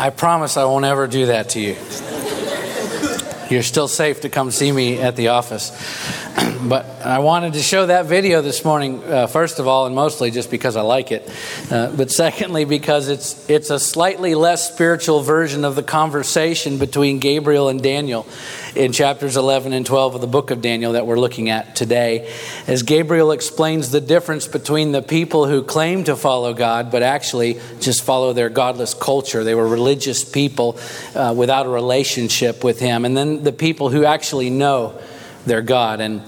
I promise I won't ever do that to you. You're still safe to come see me at the office. but I wanted to show that video this morning, uh, first of all, and mostly just because I like it, uh, but secondly, because it's, it's a slightly less spiritual version of the conversation between Gabriel and Daniel in chapters 11 and 12 of the book of Daniel that we're looking at today, as Gabriel explains the difference between the people who claim to follow God but actually just follow their godless culture. They were religious people uh, without a relationship with Him, and then the people who actually know their God. And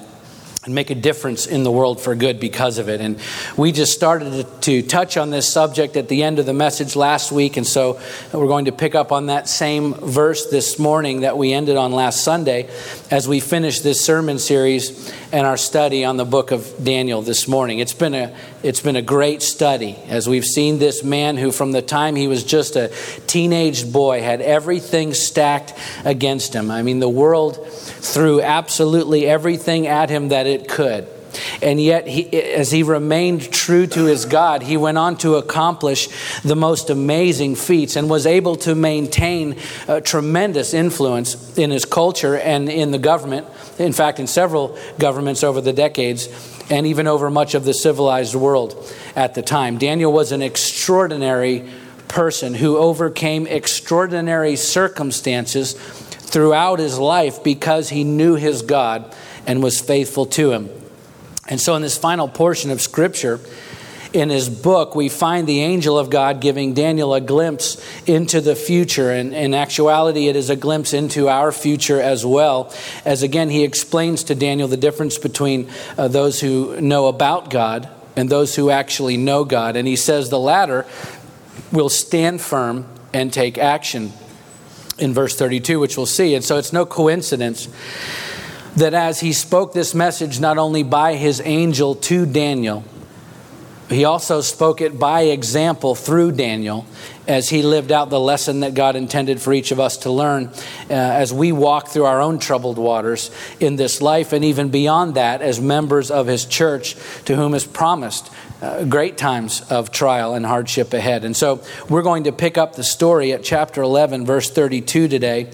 and make a difference in the world for good because of it. And we just started to touch on this subject at the end of the message last week, and so we're going to pick up on that same verse this morning that we ended on last Sunday as we finish this sermon series and our study on the book of Daniel this morning. It's been a it's been a great study as we've seen this man who from the time he was just a teenage boy had everything stacked against him. I mean the world threw absolutely everything at him that it could. And yet, he, as he remained true to his God, he went on to accomplish the most amazing feats and was able to maintain tremendous influence in his culture and in the government. In fact, in several governments over the decades, and even over much of the civilized world at the time. Daniel was an extraordinary person who overcame extraordinary circumstances throughout his life because he knew his God and was faithful to him. And so, in this final portion of Scripture, in his book, we find the angel of God giving Daniel a glimpse into the future. And in actuality, it is a glimpse into our future as well. As again, he explains to Daniel the difference between uh, those who know about God and those who actually know God. And he says the latter will stand firm and take action in verse 32, which we'll see. And so it's no coincidence that as he spoke this message, not only by his angel to Daniel, he also spoke it by example through Daniel as he lived out the lesson that God intended for each of us to learn uh, as we walk through our own troubled waters in this life and even beyond that as members of his church to whom is promised uh, great times of trial and hardship ahead. And so we're going to pick up the story at chapter 11, verse 32 today,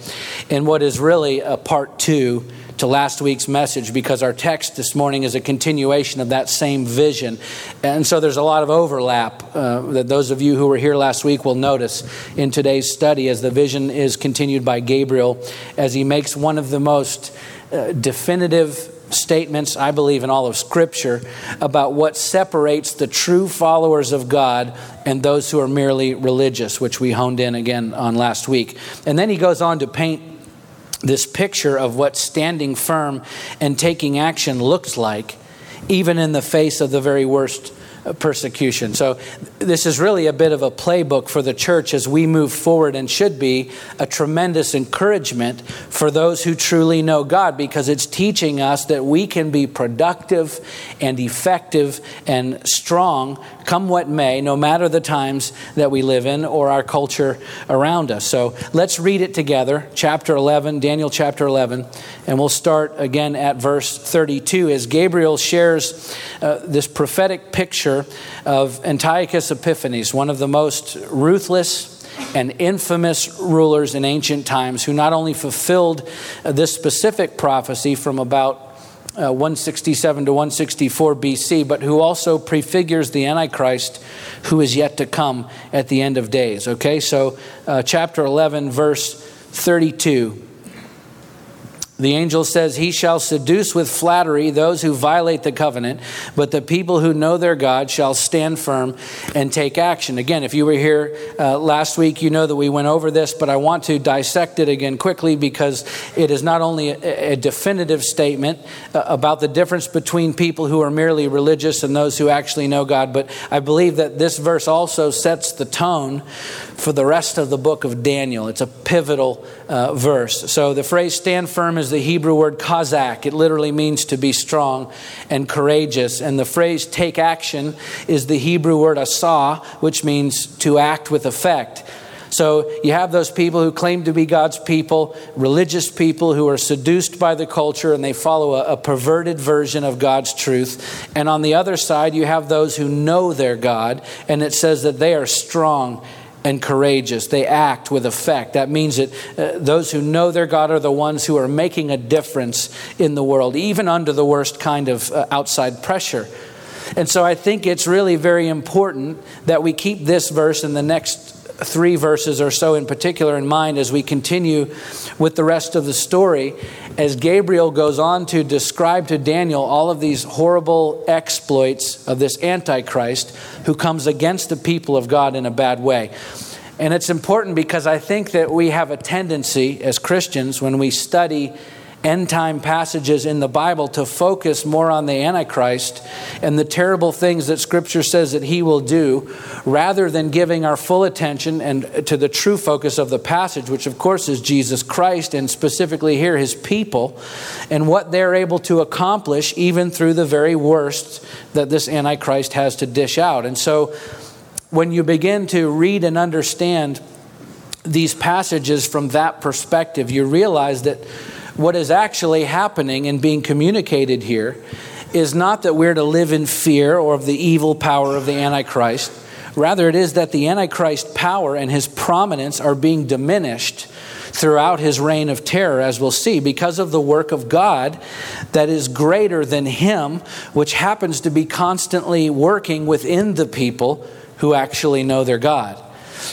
in what is really a part two to last week's message because our text this morning is a continuation of that same vision. And so there's a lot of overlap uh, that those of you who were here last week will notice in today's study as the vision is continued by Gabriel as he makes one of the most uh, definitive statements, I believe, in all of Scripture about what separates the true followers of God and those who are merely religious, which we honed in again on last week. And then he goes on to paint this picture of what standing firm and taking action looks like, even in the face of the very worst persecution. So, this is really a bit of a playbook for the church as we move forward and should be a tremendous encouragement for those who truly know God because it's teaching us that we can be productive and effective and strong come what may, no matter the times that we live in or our culture around us. So, let's read it together, chapter 11, Daniel chapter 11, and we'll start again at verse 32 as Gabriel shares uh, this prophetic picture of Antiochus Epiphanes, one of the most ruthless and infamous rulers in ancient times, who not only fulfilled uh, this specific prophecy from about uh, 167 to 164 BC, but who also prefigures the Antichrist who is yet to come at the end of days. Okay, so uh, chapter 11, verse 32. The angel says, He shall seduce with flattery those who violate the covenant, but the people who know their God shall stand firm and take action. Again, if you were here uh, last week, you know that we went over this, but I want to dissect it again quickly because it is not only a, a definitive statement uh, about the difference between people who are merely religious and those who actually know God, but I believe that this verse also sets the tone for the rest of the book of Daniel. It's a pivotal uh, verse. So the phrase stand firm is the Hebrew word kazak. It literally means to be strong and courageous. And the phrase take action is the Hebrew word asah, which means to act with effect. So you have those people who claim to be God's people, religious people who are seduced by the culture and they follow a, a, perverted version of God's truth. And on the other side, you have those who know their God, and it says that they are strong and courageous. They act with effect. That means that uh, those who know their God are the ones who are making a difference in the world, even under the worst kind of uh, outside pressure. And so I think it's really very important that we keep this verse and the next three verses or so in particular in mind as we continue with the rest of the story, as Gabriel goes on to describe to Daniel all of these horrible exploits of this Antichrist who comes against the people of God in a bad way. And it's important because I think that we have a tendency as Christians when we study end time passages in the Bible to focus more on the Antichrist and the terrible things that Scripture says that he will do, rather than giving our full attention and to the true focus of the passage, which of course is Jesus Christ and specifically here his people and what they're able to accomplish even through the very worst that this Antichrist has to dish out. And so when you begin to read and understand these passages from that perspective, you realize that what is actually happening and being communicated here is not that we're to live in fear or of the evil power of the Antichrist. Rather, it is that the Antichrist power and his prominence are being diminished throughout his reign of terror, as we'll see, because of the work of God that is greater than him, which happens to be constantly working within the people who actually know their God.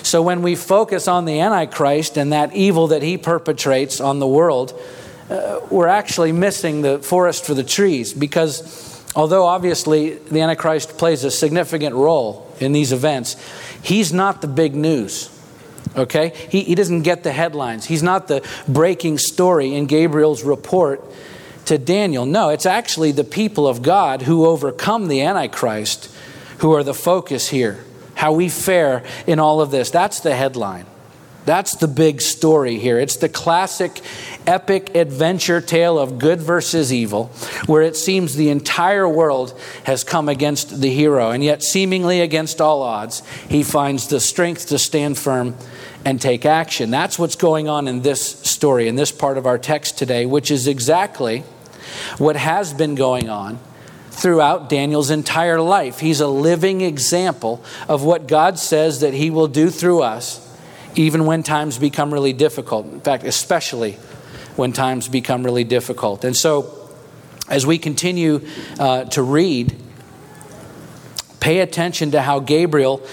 So when we focus on the Antichrist and that evil that he perpetrates on the world, uh, we're actually missing the forest for the trees because although obviously the Antichrist plays a significant role in these events, he's not the big news. Okay? He, he doesn't get the headlines. He's not the breaking story in Gabriel's report to Daniel. No, it's actually the people of God who overcome the Antichrist who are the focus here. How we fare in all of this. That's the headline. That's the big story here. It's the classic epic adventure tale of good versus evil, where it seems the entire world has come against the hero, and yet, seemingly against all odds, he finds the strength to stand firm and take action. That's what's going on in this story, in this part of our text today, which is exactly what has been going on throughout Daniel's entire life. He's a living example of what God says that he will do through us even when times become really difficult. In fact, especially when times become really difficult. And so, as we continue uh, to read, pay attention to how Gabriel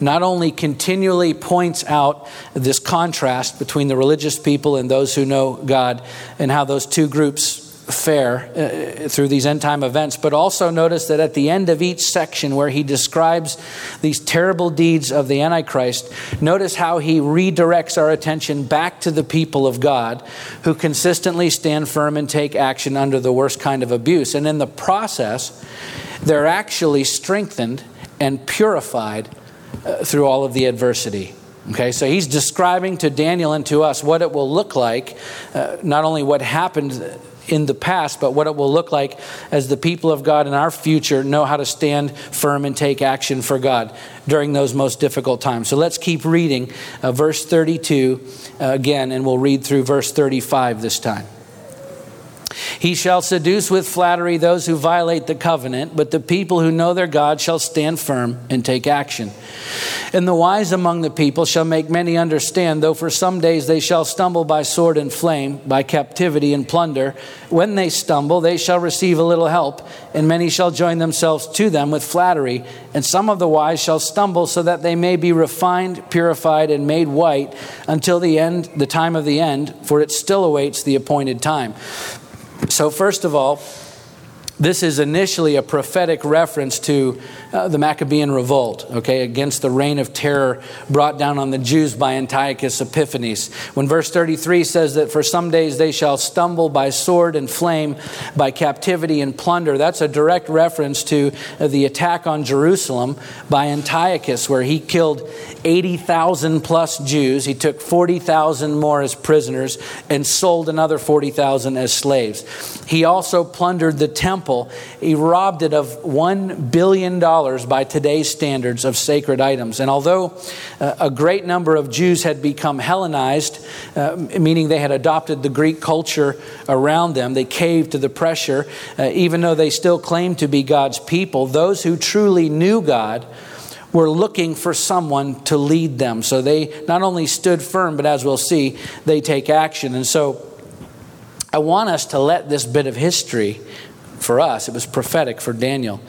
not only continually points out this contrast between the religious people and those who know God, and how those two groups fare uh, through these end time events, but also notice that at the end of each section where he describes these terrible deeds of the Antichrist, notice how he redirects our attention back to the people of God who consistently stand firm and take action under the worst kind of abuse. And in the process, they're actually strengthened and purified uh, through all of the adversity. Okay, so he's describing to Daniel and to us what it will look like, uh, not only what happened in the past, but what it will look like as the people of God in our future know how to stand firm and take action for God during those most difficult times. So let's keep reading uh, verse 32 uh, again, and we'll read through verse 35 this time. He shall seduce with flattery those who violate the covenant, but the people who know their God shall stand firm and take action. And the wise among the people shall make many understand, though for some days they shall stumble by sword and flame, by captivity and plunder. When they stumble, they shall receive a little help, and many shall join themselves to them with flattery. And some of the wise shall stumble, so that they may be refined, purified, and made white until the end, the time of the end, for it still awaits the appointed time. So, first of all, this is initially a prophetic reference to uh, the Maccabean revolt, okay, against the reign of terror brought down on the Jews by Antiochus Epiphanes. When verse 33 says that for some days they shall stumble by sword and flame, by captivity and plunder, that's a direct reference to uh, the attack on Jerusalem by Antiochus, where he killed 80,000 plus Jews. He took 40,000 more as prisoners and sold another 40,000 as slaves. He also plundered the temple. He robbed it of $1 billion by today's standards of sacred items. And although uh, a great number of Jews had become Hellenized, uh, meaning they had adopted the Greek culture around them, they caved to the pressure, uh, even though they still claimed to be God's people, those who truly knew God were looking for someone to lead them. So they not only stood firm, but as we'll see, they take action. And so I want us to let this bit of history for us, it was prophetic for Daniel.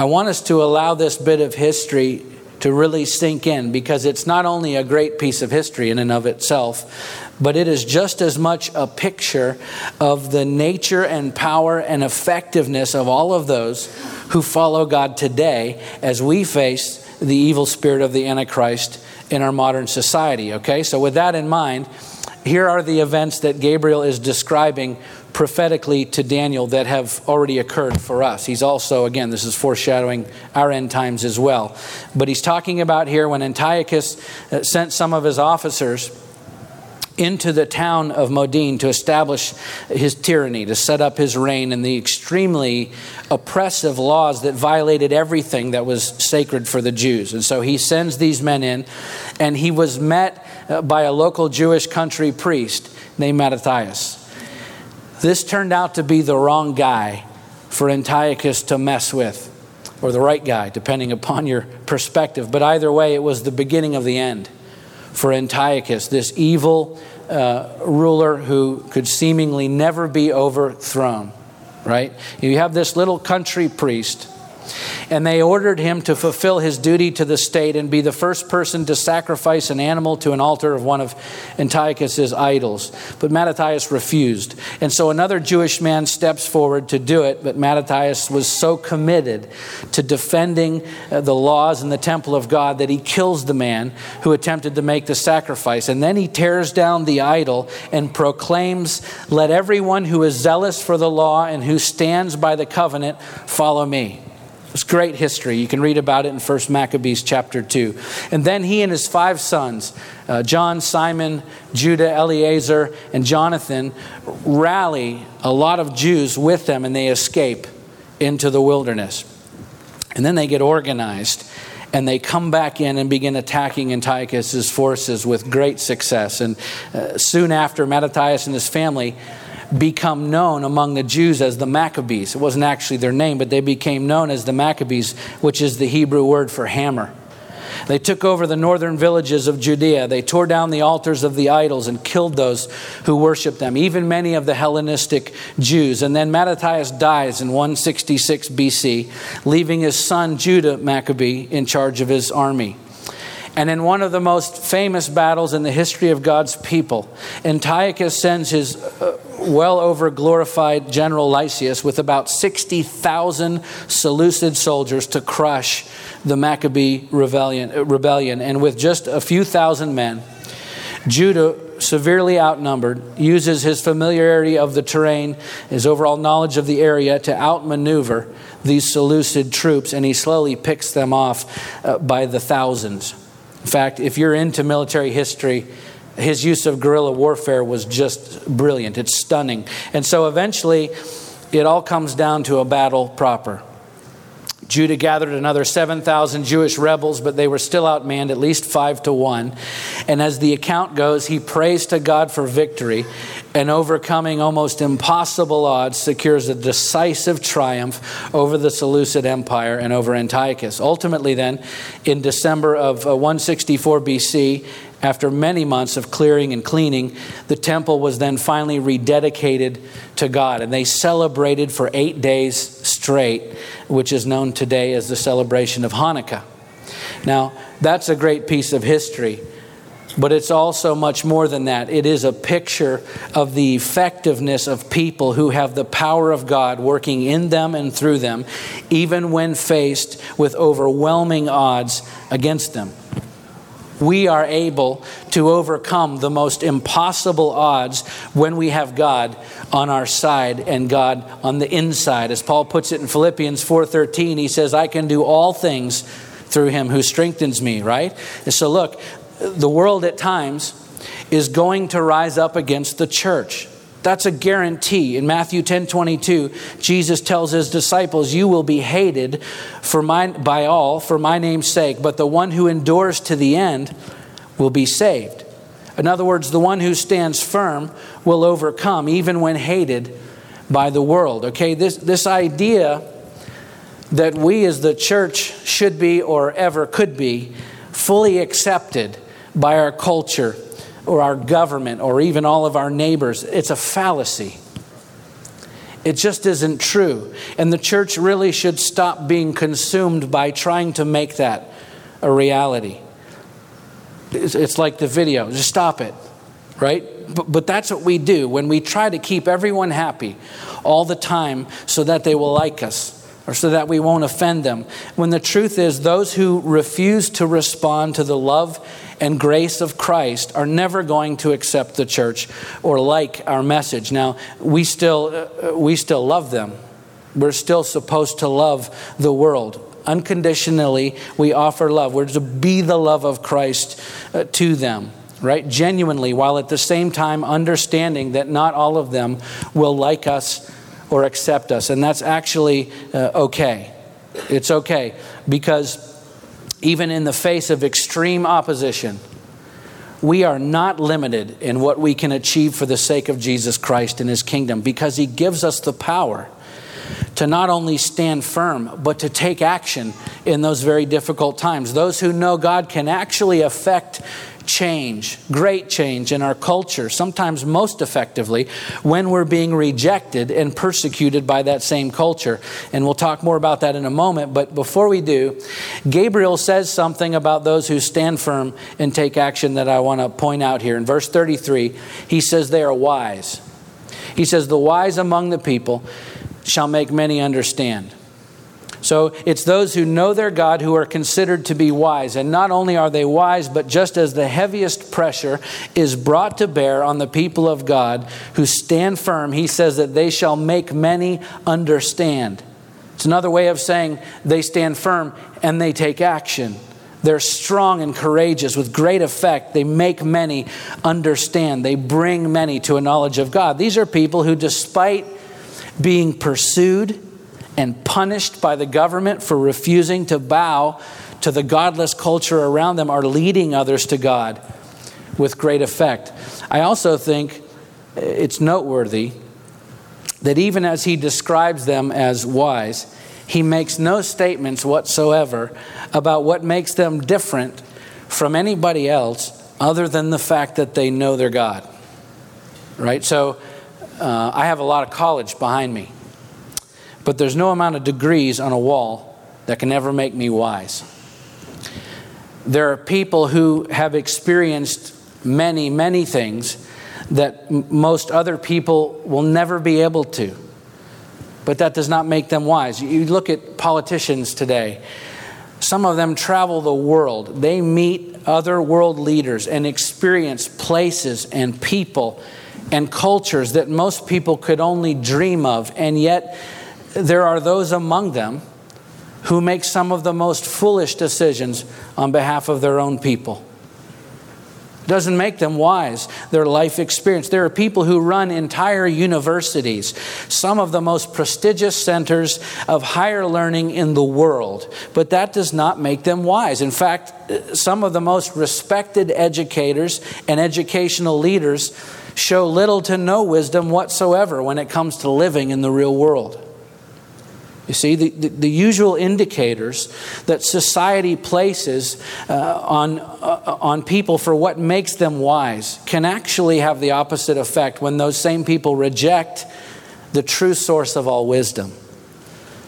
I want us to allow this bit of history to really sink in because it's not only a great piece of history in and of itself, but it is just as much a picture of the nature and power and effectiveness of all of those who follow God today as we face the evil spirit of the Antichrist in our modern society. Okay, so with that in mind, here are the events that Gabriel is describing prophetically to Daniel that have already occurred for us. He's also, again, this is foreshadowing our end times as well. But he's talking about here when Antiochus uh, sent some of his officers into the town of Modin to establish his tyranny, to set up his reign, and the extremely oppressive laws that violated everything that was sacred for the Jews. And so he sends these men in, and he was met uh, by a local Jewish country priest named Mattathias. This turned out to be the wrong guy for Antiochus to mess with, or the right guy, depending upon your perspective. But either way, it was the beginning of the end for Antiochus, this evil uh, ruler who could seemingly never be overthrown. Right? You have this little country priest and they ordered him to fulfill his duty to the state and be the first person to sacrifice an animal to an altar of one of Antiochus's idols. But Mattathias refused. And so another Jewish man steps forward to do it, but Mattathias was so committed to defending uh, the laws and the temple of God that he kills the man who attempted to make the sacrifice. And then he tears down the idol and proclaims, Let everyone who is zealous for the law and who stands by the covenant follow me. It's great history. You can read about it in 1 Maccabees chapter 2. And then he and his five sons, uh, John, Simon, Judah, Eleazar, and Jonathan, rally a lot of Jews with them and they escape into the wilderness. And then they get organized and they come back in and begin attacking Antiochus's forces with great success. And uh, soon after, Mattathias and his family become known among the Jews as the Maccabees. It wasn't actually their name, but they became known as the Maccabees, which is the Hebrew word for hammer. They took over the northern villages of Judea. They tore down the altars of the idols and killed those who worshiped them, even many of the Hellenistic Jews. And then Mattathias dies in 166 BC, leaving his son Judah Maccabee in charge of his army. And in one of the most famous battles in the history of God's people, Antiochus sends his uh, well over glorified General Lysias with about 60,000 Seleucid soldiers to crush the Maccabee rebellion, rebellion. And with just a few thousand men, Judah, severely outnumbered, uses his familiarity of the terrain, his overall knowledge of the area to outmaneuver these Seleucid troops, and he slowly picks them off uh, by the thousands. In fact, if you're into military history, his use of guerrilla warfare was just brilliant. It's stunning. And so eventually, it all comes down to a battle proper. Judah gathered another 7,000 Jewish rebels, but they were still outmanned, at least five to one. And as the account goes, he prays to God for victory and overcoming almost impossible odds, secures a decisive triumph over the Seleucid Empire and over Antiochus. Ultimately, then, in December of uh, 164 BC, after many months of clearing and cleaning, the temple was then finally rededicated to God. And they celebrated for eight days straight, which is known today as the celebration of Hanukkah. Now, that's a great piece of history, but it's also much more than that. It is a picture of the effectiveness of people who have the power of God working in them and through them, even when faced with overwhelming odds against them we are able to overcome the most impossible odds when we have God on our side and God on the inside. As Paul puts it in Philippians 4:13, he says, "I can do all things through him who strengthens me," right? And so look, the world at times is going to rise up against the church. That's a guarantee. In Matthew 10 22, Jesus tells his disciples, You will be hated for my, by all for my name's sake, but the one who endures to the end will be saved. In other words, the one who stands firm will overcome, even when hated by the world. Okay, this, this idea that we as the church should be or ever could be fully accepted by our culture or our government or even all of our neighbors. It's a fallacy. It just isn't true. And the church really should stop being consumed by trying to make that a reality. It's, like the video, just stop it, right? But, but that's what we do when we try to keep everyone happy all the time so that they will like us or so that we won't offend them. When the truth is, those who refuse to respond to the love and grace of Christ are never going to accept the church or like our message. Now, we still, uh, we still love them. We're still supposed to love the world. Unconditionally, we offer love. We're to be the love of Christ uh, to them right? Genuinely, while at the same time understanding that not all of them will like us or accept us. And that's actually uh, okay. It's okay because even in the face of extreme opposition, we are not limited in what we can achieve for the sake of Jesus Christ and his kingdom because he gives us the power to not only stand firm, but to take action in those very difficult times. Those who know God can actually affect change, great change in our culture, sometimes most effectively when we're being rejected and persecuted by that same culture. And we'll talk more about that in a moment. But before we do, Gabriel says something about those who stand firm and take action that I want to point out here. In verse 33, he says they are wise. He says, The wise among the people shall make many understand. So it's those who know their God who are considered to be wise. And not only are they wise, but just as the heaviest pressure is brought to bear on the people of God who stand firm, he says that they shall make many understand. It's another way of saying they stand firm and they take action. They're strong and courageous with great effect. They make many understand. They bring many to a knowledge of God. These are people who, despite being pursued, and punished by the government for refusing to bow to the godless culture around them are leading others to God with great effect. I also think it's noteworthy that even as he describes them as wise, he makes no statements whatsoever about what makes them different from anybody else other than the fact that they know their God. Right? So uh, I have a lot of college behind me. But there's no amount of degrees on a wall that can ever make me wise. There are people who have experienced many, many things that m- most other people will never be able to. But that does not make them wise. You look at politicians today, some of them travel the world. They meet other world leaders and experience places and people and cultures that most people could only dream of, and yet there are those among them who make some of the most foolish decisions on behalf of their own people. Doesn't make them wise, their life experience. There are people who run entire universities, some of the most prestigious centers of higher learning in the world, but that does not make them wise. In fact, some of the most respected educators and educational leaders show little to no wisdom whatsoever when it comes to living in the real world. You see, the, the, the, usual indicators that society places uh, on, uh, on people for what makes them wise can actually have the opposite effect when those same people reject the true source of all wisdom.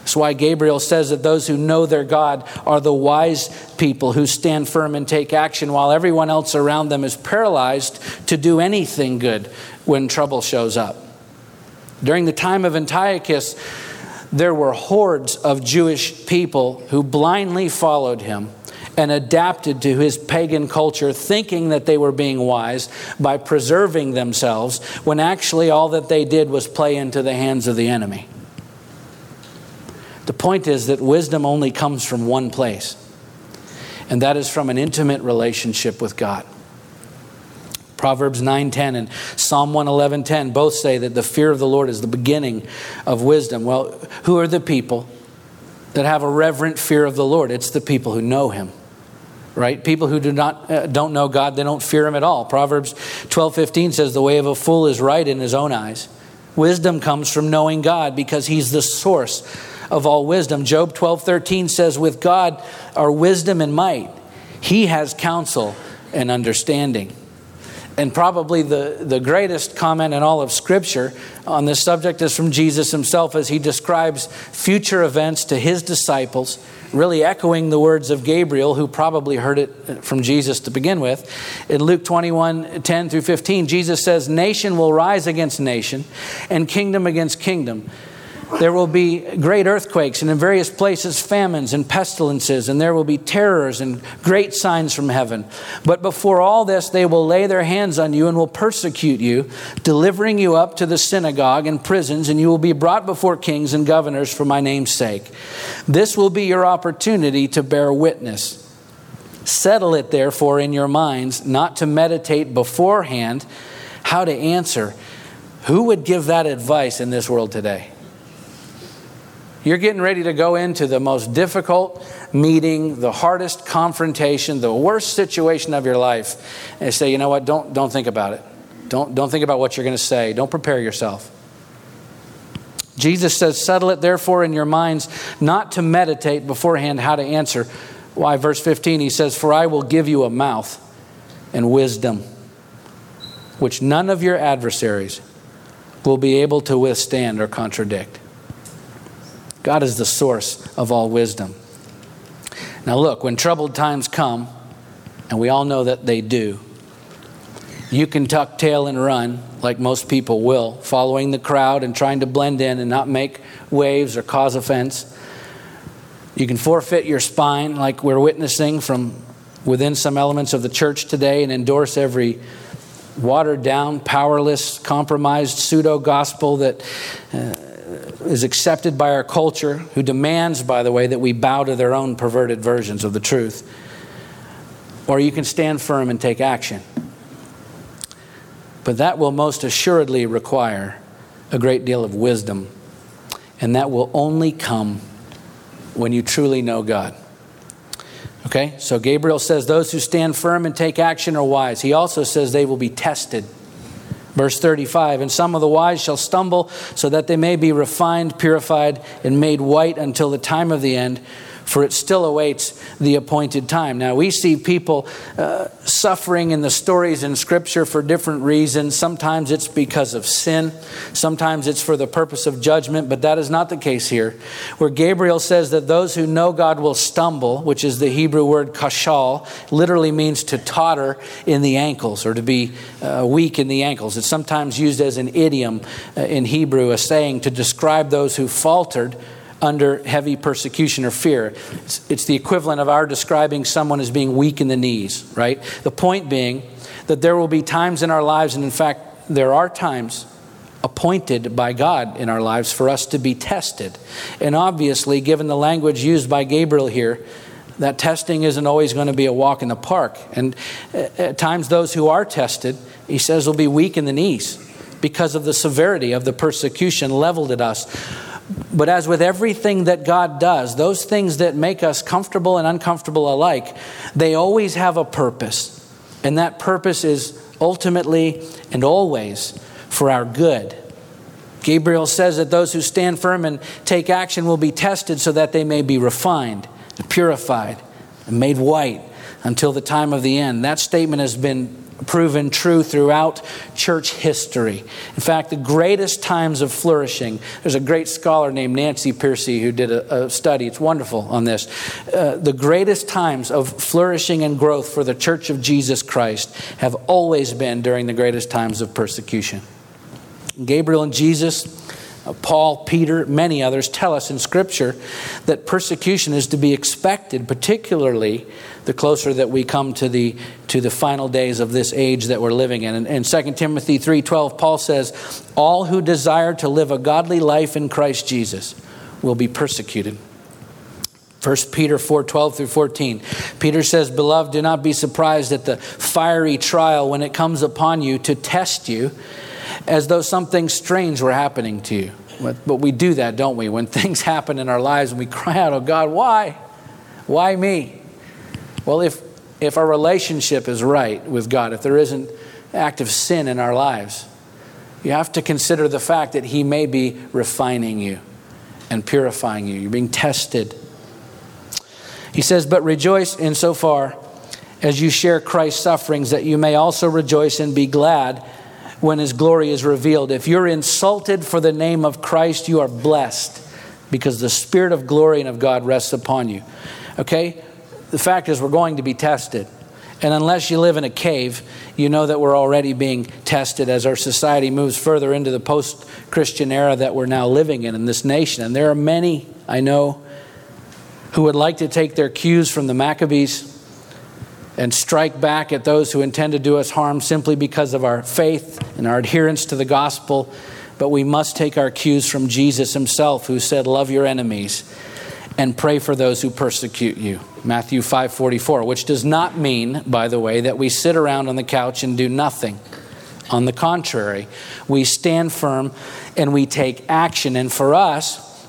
That's why Gabriel says that those who know their God are the wise people who stand firm and take action while everyone else around them is paralyzed to do anything good when trouble shows up. During the time of Antiochus, there were hordes of Jewish people who blindly followed him and adapted to his pagan culture, thinking that they were being wise by preserving themselves, when actually all that they did was play into the hands of the enemy. The point is that wisdom only comes from one place, and that is from an intimate relationship with God. Proverbs 9:10 and Psalm 111:10 both say that the fear of the Lord is the beginning of wisdom. Well, who are the people that have a reverent fear of the Lord? It's the people who know him. Right? People who do not uh, don't know God, they don't fear him at all. Proverbs 12:15 says the way of a fool is right in his own eyes. Wisdom comes from knowing God because he's the source of all wisdom. Job 12:13 says, With God are wisdom and might, He has counsel and understanding. And probably the, the greatest comment in all of Scripture on this subject is from Jesus himself as he describes future events to his disciples, really echoing the words of Gabriel, who probably heard it from Jesus to begin with. In Luke 21 10 through 15, Jesus says, Nation will rise against nation, and kingdom against kingdom. There will be great earthquakes, and in various places, famines and pestilences, and there will be terrors and great signs from heaven. But before all this, they will lay their hands on you and will persecute you, delivering you up to the synagogue and prisons, and you will be brought before kings and governors for my name's sake. This will be your opportunity to bear witness. Settle it, therefore, in your minds, not to meditate beforehand how to answer. Who would give that advice in this world today? You're getting ready to go into the most difficult meeting, the hardest confrontation, the worst situation of your life, and say, you know what, don't, don't think about it. Don't, don't think about what you're going to say. Don't prepare yourself. Jesus says, Settle it therefore in your minds, not to meditate beforehand how to answer. Why, verse 15, he says, For I will give you a mouth and wisdom, which none of your adversaries will be able to withstand or contradict. God is the source of all wisdom. Now, look, when troubled times come, and we all know that they do, you can tuck tail and run like most people will, following the crowd and trying to blend in and not make waves or cause offense. You can forfeit your spine like we're witnessing from within some elements of the church today and endorse every watered down, powerless, compromised pseudo gospel that. Uh, is accepted by our culture, who demands, by the way, that we bow to their own perverted versions of the truth. Or you can stand firm and take action. But that will most assuredly require a great deal of wisdom, and that will only come when you truly know God. Okay, so Gabriel says those who stand firm and take action are wise. He also says they will be tested. Verse 35 And some of the wise shall stumble, so that they may be refined, purified, and made white until the time of the end for it still awaits the appointed time. Now, we see people uh, suffering in the stories in Scripture for different reasons. Sometimes it's because of sin, sometimes it's for the purpose of judgment, but that is not the case here. Where Gabriel says that those who know God will stumble, which is the Hebrew word kashal, literally means to totter in the ankles or to be uh, weak in the ankles. It's sometimes used as an idiom uh, in Hebrew, a saying to describe those who faltered under heavy persecution or fear. It's, it's, the equivalent of our describing someone as being weak in the knees, right? The point being that there will be times in our lives, and in fact, there are times appointed by God in our lives for us to be tested. And obviously, given the language used by Gabriel here, that testing isn't always going to be a walk in the park. And uh, at times, those who are tested, he says, will be weak in the knees because of the severity of the persecution leveled at us. But as with everything that God does, those things that make us comfortable and uncomfortable alike, they always have a purpose. And that purpose is ultimately and always for our good. Gabriel says that those who stand firm and take action will be tested so that they may be refined, purified, and made white until the time of the end. That statement has been proven true throughout church history. In fact, the greatest times of flourishing, there's a great scholar named Nancy Pearcey who did a, a study, it's wonderful on this. Uh, the greatest times of flourishing and growth for the church of Jesus Christ have always been during the greatest times of persecution. Gabriel and Jesus Uh, Paul, Peter, many others tell us in Scripture that persecution is to be expected, particularly the closer that we come to the, to the final days of this age that we're living in. And in 2 Timothy 3.12, Paul says, All who desire to live a godly life in Christ Jesus will be persecuted. 1 Peter 4 12 through 14. Peter says, Beloved, do not be surprised at the fiery trial when it comes upon you to test you as though something strange were happening to you. But we do that, don't we? When things happen in our lives and we cry out, Oh God, why? Why me? Well, if, if our relationship is right with God, if there isn't active sin in our lives, you have to consider the fact that He may be refining you. and purifying you. You're being tested. He says, But rejoice insofar as you share Christ's sufferings, that you may also rejoice and be glad when his glory is revealed. If you're insulted for the name of Christ, you are blessed because the Spirit of glory and of God rests upon you. Okay? The fact is, we're going to be tested. And unless you live in a cave, you know that we're already being tested as our society moves further into the post Christian era that we're now living in in this nation. And there are many, I know, who would like to take their cues from the Maccabees and strike back at those who intend to do us harm simply because of our faith and our adherence to the gospel. But we must take our cues from Jesus himself, who said, Love your enemies and pray for those who persecute you. Matthew 5:44, which does not mean, by the way, that we sit around on the couch and do nothing. On the contrary, we stand firm and we take action. And for us,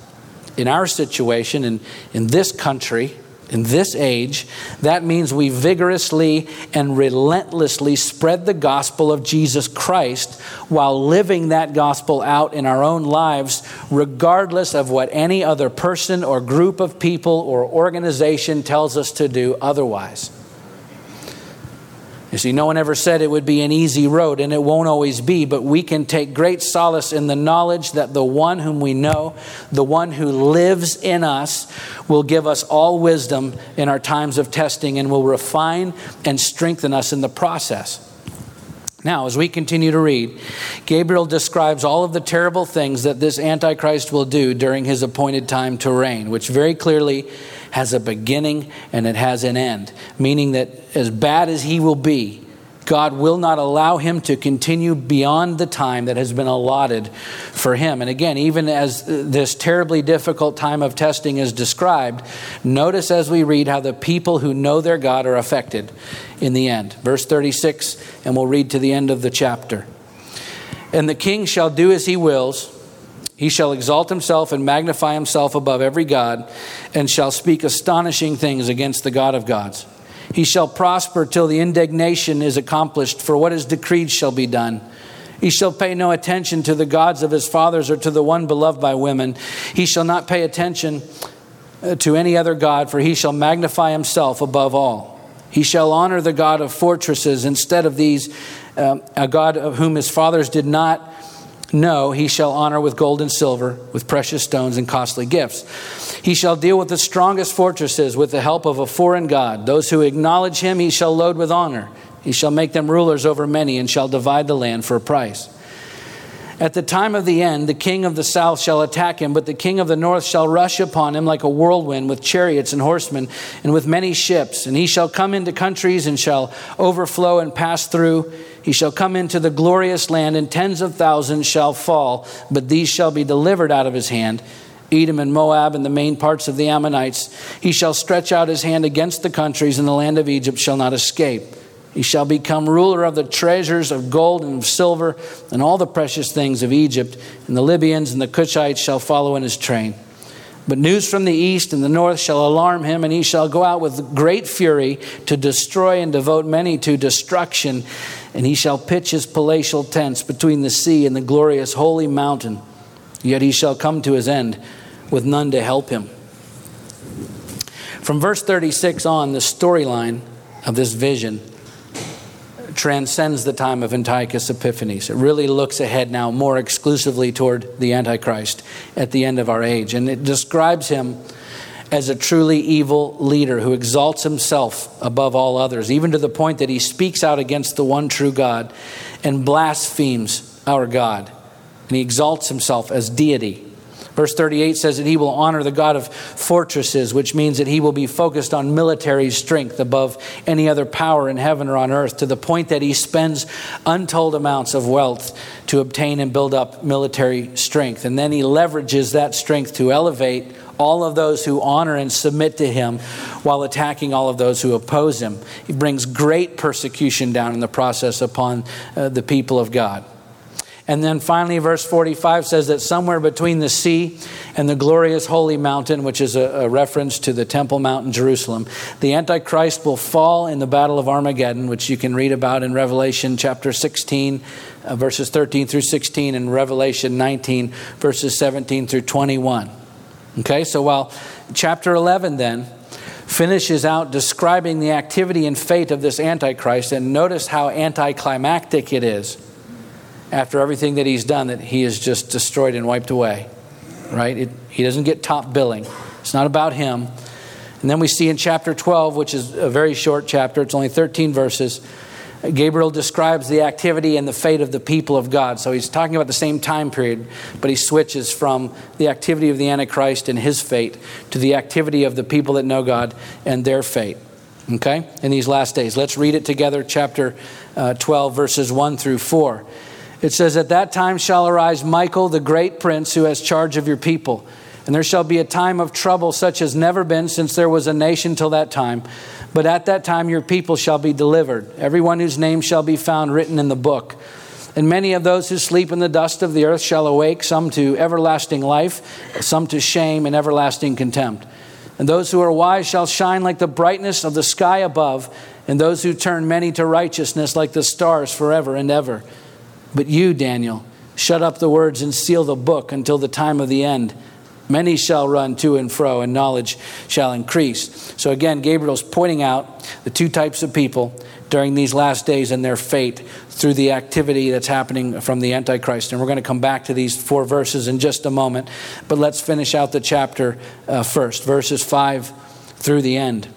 in our situation, in, in this country, in this age, that means we vigorously and relentlessly spread the gospel of Jesus Christ while living that gospel out in our own lives, regardless of what any other person or group of people or organization tells us to do otherwise. You see, no one ever said it would be an easy road, and it won't always be, but we can take great solace in the knowledge that the one whom we know, the one who lives in us, will give us all wisdom in our times of testing and will refine and strengthen us in the process. Now, as we continue to read, Gabriel describes all of the terrible things that this Antichrist will do during his appointed time to reign, which very clearly has a beginning and it has an end, meaning that as bad as he will be, God will not allow him to continue beyond the time that has been allotted for him. And again, even as this terribly difficult time of testing is described, notice as we read how the people who know their God are affected in the end. Verse 36, and we'll read to the end of the chapter. And the king shall do as he wills he shall exalt himself and magnify himself above every God, and shall speak astonishing things against the God of gods. He shall prosper till the indignation is accomplished, for what is decreed shall be done. He shall pay no attention to the gods of his fathers or to the one beloved by women. He shall not pay attention uh, to any other God, for he shall magnify himself above all. He shall honor the God of fortresses instead of these, um, a God of whom his fathers did not no, he shall honor with gold and silver, with precious stones and costly gifts. He shall deal with the strongest fortresses with the help of a foreign God. Those who acknowledge him he shall load with honor. He shall make them rulers over many and shall divide the land for a price. At the time of the end, the king of the south shall attack him, but the king of the north shall rush upon him like a whirlwind with chariots and horsemen and with many ships. And he shall come into countries and shall overflow and pass through. He shall come into the glorious land, and tens of thousands shall fall, but these shall be delivered out of his hand. Edom and Moab and the main parts of the Ammonites. He shall stretch out his hand against the countries, and the land of Egypt shall not escape. He shall become ruler of the treasures of gold and of silver and all the precious things of Egypt, and the Libyans and the Cushites shall follow in his train. But news from the east and the north shall alarm him, and he shall go out with great fury to destroy and devote many to destruction. And he shall pitch his palatial tents between the sea and the glorious holy mountain. Yet he shall come to his end with none to help him. From verse 36 on, the storyline of this vision transcends the time of Antiochus Epiphanes. It really looks ahead now more exclusively toward the Antichrist at the end of our age. And it describes him as a truly evil leader who exalts himself above all others, even to the point that he speaks out against the one true God and blasphemes our God. And he exalts himself as deity. Verse 38 says that he will honor the God of fortresses, which means that he will be focused on military strength above any other power in heaven or on earth, to the point that he spends untold amounts of wealth to obtain and build up military strength. And then he leverages that strength to elevate all of those who honor and submit to him while attacking all of those who oppose him. He brings great persecution down in the process upon uh, the people of God. And then finally, verse 45 says that somewhere between the sea and the glorious holy mountain, which is a, a, reference to the Temple Mount in Jerusalem, the Antichrist will fall in the battle of Armageddon, which you can read about in Revelation chapter 16, uh, verses 13 through 16, and Revelation 19, verses 17 through 21. Okay, so while chapter 11 then finishes out describing the activity and fate of this Antichrist, and notice how anticlimactic it is after everything that he's done, that he is just destroyed and wiped away. Right? It, he doesn't get top billing. It's not about him. And then we see in chapter 12, which is a very short chapter, it's only 13 verses, Gabriel describes the activity and the fate of the people of God. So he's talking about the same time period, but he switches from the activity of the Antichrist and his fate to the activity of the people that know God and their fate. Okay? In these last days. Let's read it together, chapter uh, 12, verses 1 through 4. It says, At that time shall arise Michael, the great prince, who has charge of your people. And there shall be a time of trouble such as never been since there was a nation till that time. But at that time your people shall be delivered, everyone whose name shall be found written in the book. And many of those who sleep in the dust of the earth shall awake, some to everlasting life, some to shame and everlasting contempt. And those who are wise shall shine like the brightness of the sky above, and those who turn many to righteousness like the stars forever and ever. But you, Daniel, shut up the words and seal the book until the time of the end. Many shall run to and fro, and knowledge shall increase. So, again, Gabriel's pointing out the two types of people during these last days and their fate through the activity that's happening from the Antichrist. And we're going to come back to these four verses in just a moment. But let's finish out the chapter uh, first, verses 5 through the end.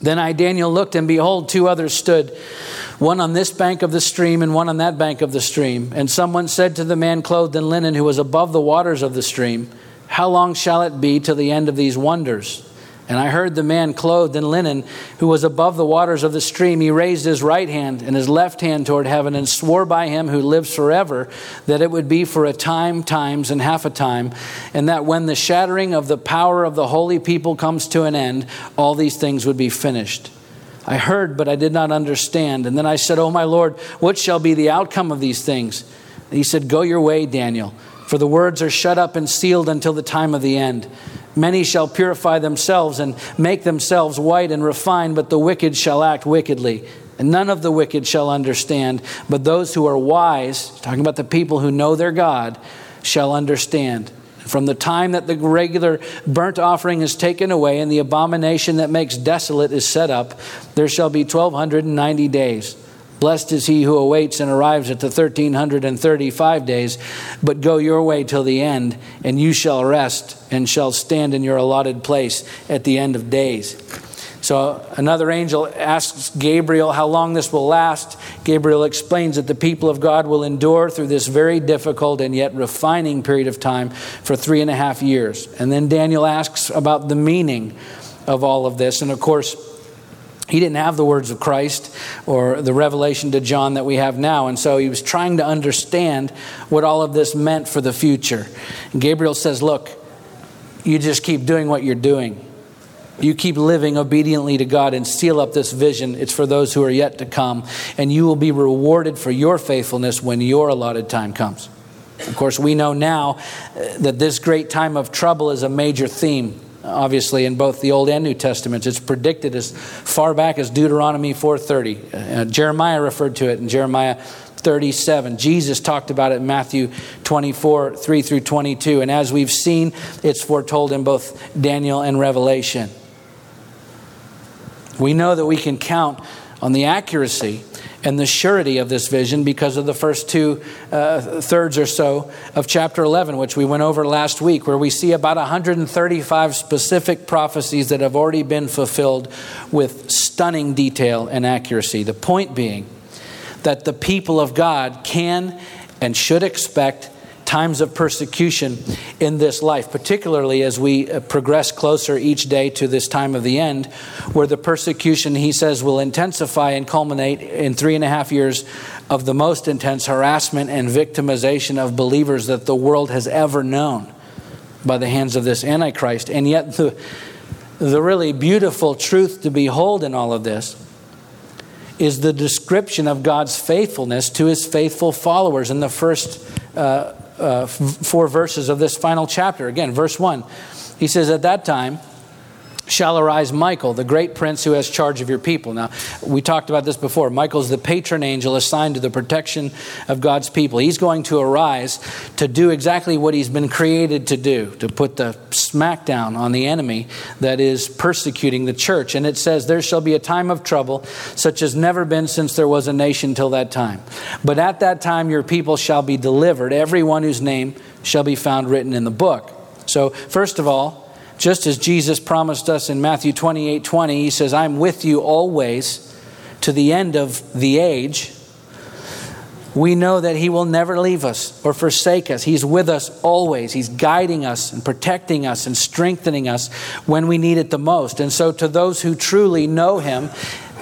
Then I, Daniel, looked, and behold, two others stood, one on this bank of the stream and one on that bank of the stream. And someone said to the man clothed in linen who was above the waters of the stream, how long shall it be till the end of these wonders? And I heard the man clothed in linen, who was above the waters of the stream, he raised his right hand and his left hand toward heaven and swore by him who lives forever that it would be for a time, times, and half a time, and that when the shattering of the power of the holy people comes to an end, all these things would be finished. I heard, but I did not understand. And then I said, Oh, my Lord, what shall be the outcome of these things? And he said, Go your way, Daniel. For the words are shut up and sealed until the time of the end. Many shall purify themselves and make themselves white and refined, but the wicked shall act wickedly. And none of the wicked shall understand, but those who are wise, talking about the people who know their God, shall understand. From the time that the regular burnt offering is taken away and the abomination that makes desolate is set up, there shall be 1290 days. Blessed is he who awaits and arrives at the 1335 days, but go your way till the end, and you shall rest and shall stand in your allotted place at the end of days. So another angel asks Gabriel how long this will last. Gabriel explains that the people of God will endure through this very difficult and yet refining period of time for three and a half years. And then Daniel asks about the meaning of all of this. And of course, he didn't have the words of Christ or the revelation to John that we have now. And so he was trying to understand what all of this meant for the future. And Gabriel says, Look, you just keep doing what you're doing. You keep living obediently to God and seal up this vision. It's for those who are yet to come. And you will be rewarded for your faithfulness when your allotted time comes. Of course, we know now that this great time of trouble is a major theme obviously in both the Old and New Testaments. It's predicted as far back as Deuteronomy 4:30. Uh, Jeremiah referred to it in Jeremiah 37. Jesus talked about it in Matthew 24, 3 through 22. And as we've seen, it's foretold in both Daniel and Revelation. We know that we can count on the accuracy and the surety of this vision because of the first two uh, thirds or so of chapter 11, which we went over last week, where we see about 135 specific prophecies that have already been fulfilled with stunning detail and accuracy. The point being that the people of God can and should expect times of persecution in this life, particularly as we uh, progress closer each day to this time of the end, where the persecution, he says, will intensify and culminate in three and a half years of the most intense harassment and victimization of believers that the world has ever known by the hands of this Antichrist. And yet, the, the really beautiful truth to behold in all of this is the description of God's faithfulness to his faithful followers in the first uh, uh, four verses of this final chapter. Again, verse 1. He says, At that time shall arise Michael, the great prince who has charge of your people. Now, we talked about this before. Michael's the patron angel assigned to the protection of God's people. He's going to arise to do exactly what he's been created to do, to put the smackdown on the enemy that is persecuting the church. And it says, There shall be a time of trouble, such as never been since there was a nation till that time. But at that time your people shall be delivered, everyone whose name shall be found written in the book. So, first of all, just as Jesus promised us in Matthew 28 20, he says, I'm with you always to the end of the age. We know that he will never leave us or forsake us. He's with us always. He's guiding us and protecting us and strengthening us when we need it the most. And so, to those who truly know him,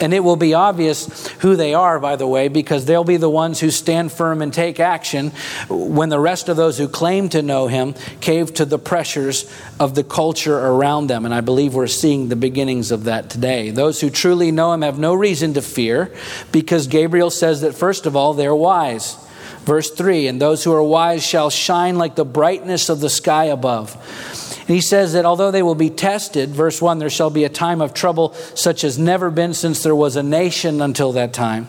and it will be obvious who they are, by the way, because they'll be the ones who stand firm and take action when the rest of those who claim to know him cave to the pressures of the culture around them. And I believe we're seeing the beginnings of that today. Those who truly know him have no reason to fear because Gabriel says that, first of all, they're wise. Verse 3 And those who are wise shall shine like the brightness of the sky above. And he says that although they will be tested, verse 1, there shall be a time of trouble such as never been since there was a nation until that time.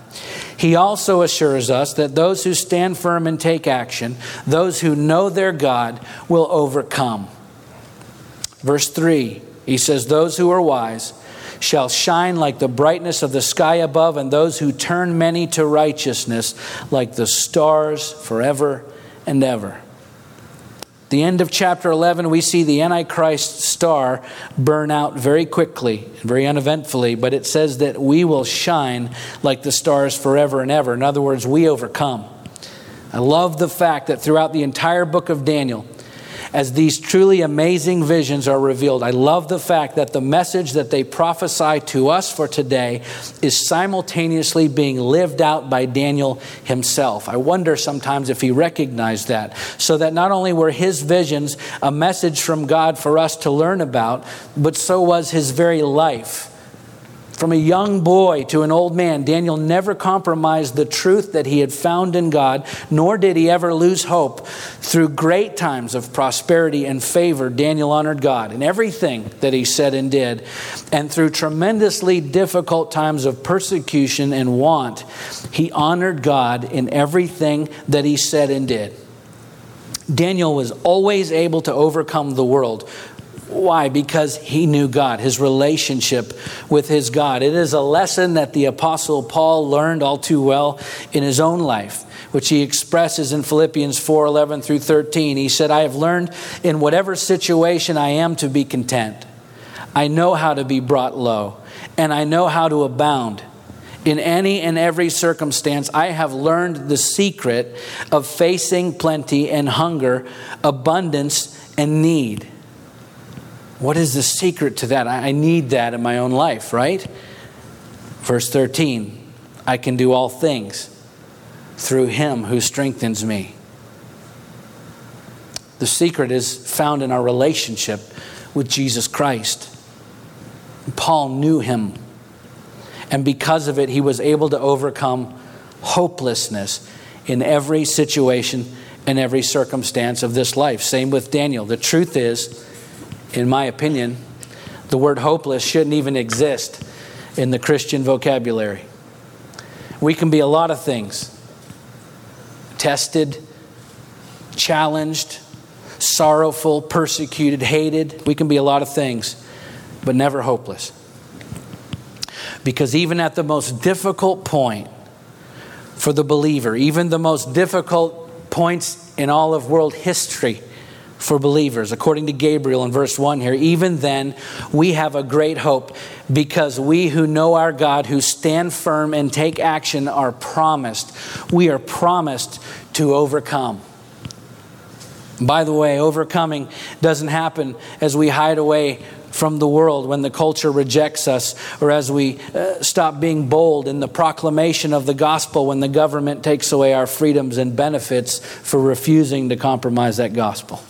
He also assures us that those who stand firm and take action, those who know their God, will overcome. Verse 3, he says, Those who are wise shall shine like the brightness of the sky above, and those who turn many to righteousness like the stars forever and ever. The end of chapter 11, we see the Antichrist star burn out very quickly and very uneventfully, but it says that we will shine like the stars forever and ever. In other words, we overcome. I love the fact that throughout the entire book of Daniel, as these truly amazing visions are revealed. I love the fact that the message that they prophesy to us for today is simultaneously being lived out by Daniel himself. I wonder sometimes if he recognized that, so that not only were his visions a message from God for us to learn about, but so was his very life. From a young boy to an old man, Daniel never compromised the truth that he had found in God, nor did he ever lose hope. Through great times of prosperity and favor, Daniel honored God in everything that he said and did. And through tremendously difficult times of persecution and want, he honored God in everything that he said and did. Daniel was always able to overcome the world why? Because he knew God, his relationship with his God. It is a lesson that the Apostle Paul learned all too well in his own life, which he expresses in Philippians 4 11 through 13. He said, I have learned in whatever situation I am to be content. I know how to be brought low, and I know how to abound. In any and every circumstance, I have learned the secret of facing plenty and hunger, abundance and need. What is the secret to that? I need that in my own life, right? Verse 13 I can do all things through him who strengthens me. The secret is found in our relationship with Jesus Christ. Paul knew him, and because of it, he was able to overcome hopelessness in every situation and every circumstance of this life. Same with Daniel. The truth is, in my opinion, the word hopeless shouldn't even exist in the Christian vocabulary. We can be a lot of things tested, challenged, sorrowful, persecuted, hated. We can be a lot of things, but never hopeless. Because even at the most difficult point for the believer, even the most difficult points in all of world history, for believers. According to Gabriel in verse 1 here, even then we have a great hope because we who know our God, who stand firm and take action, are promised. We are promised to overcome. By the way, overcoming doesn't happen as we hide away from the world when the culture rejects us, or as we uh, stop being bold in the proclamation of the gospel when the government takes away our freedoms and benefits for refusing to compromise that gospel.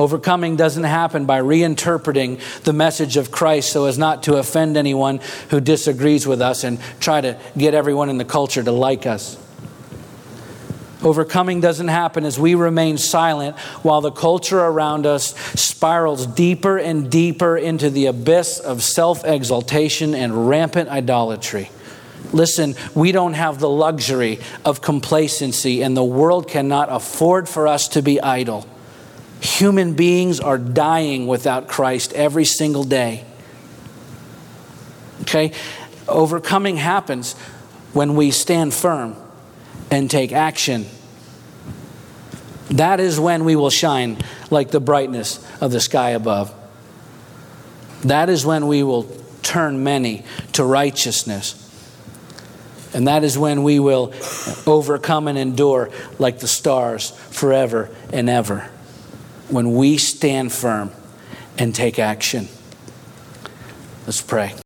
Overcoming doesn't happen by reinterpreting the message of Christ so as not to offend anyone who disagrees with us and try to get everyone in the culture to like us. Overcoming doesn't happen as we remain silent while the culture around us spirals deeper and deeper into the abyss of self exaltation and rampant idolatry. Listen, we don't have the luxury of complacency, and the world cannot afford for us to be idle. Human beings are dying without Christ every single day. Okay? Overcoming happens when we stand firm and take action. That is when we will shine like the brightness of the sky above. That is when we will turn many to righteousness. And that is when we will overcome and endure like the stars forever and ever. When we stand firm and take action. Let's pray.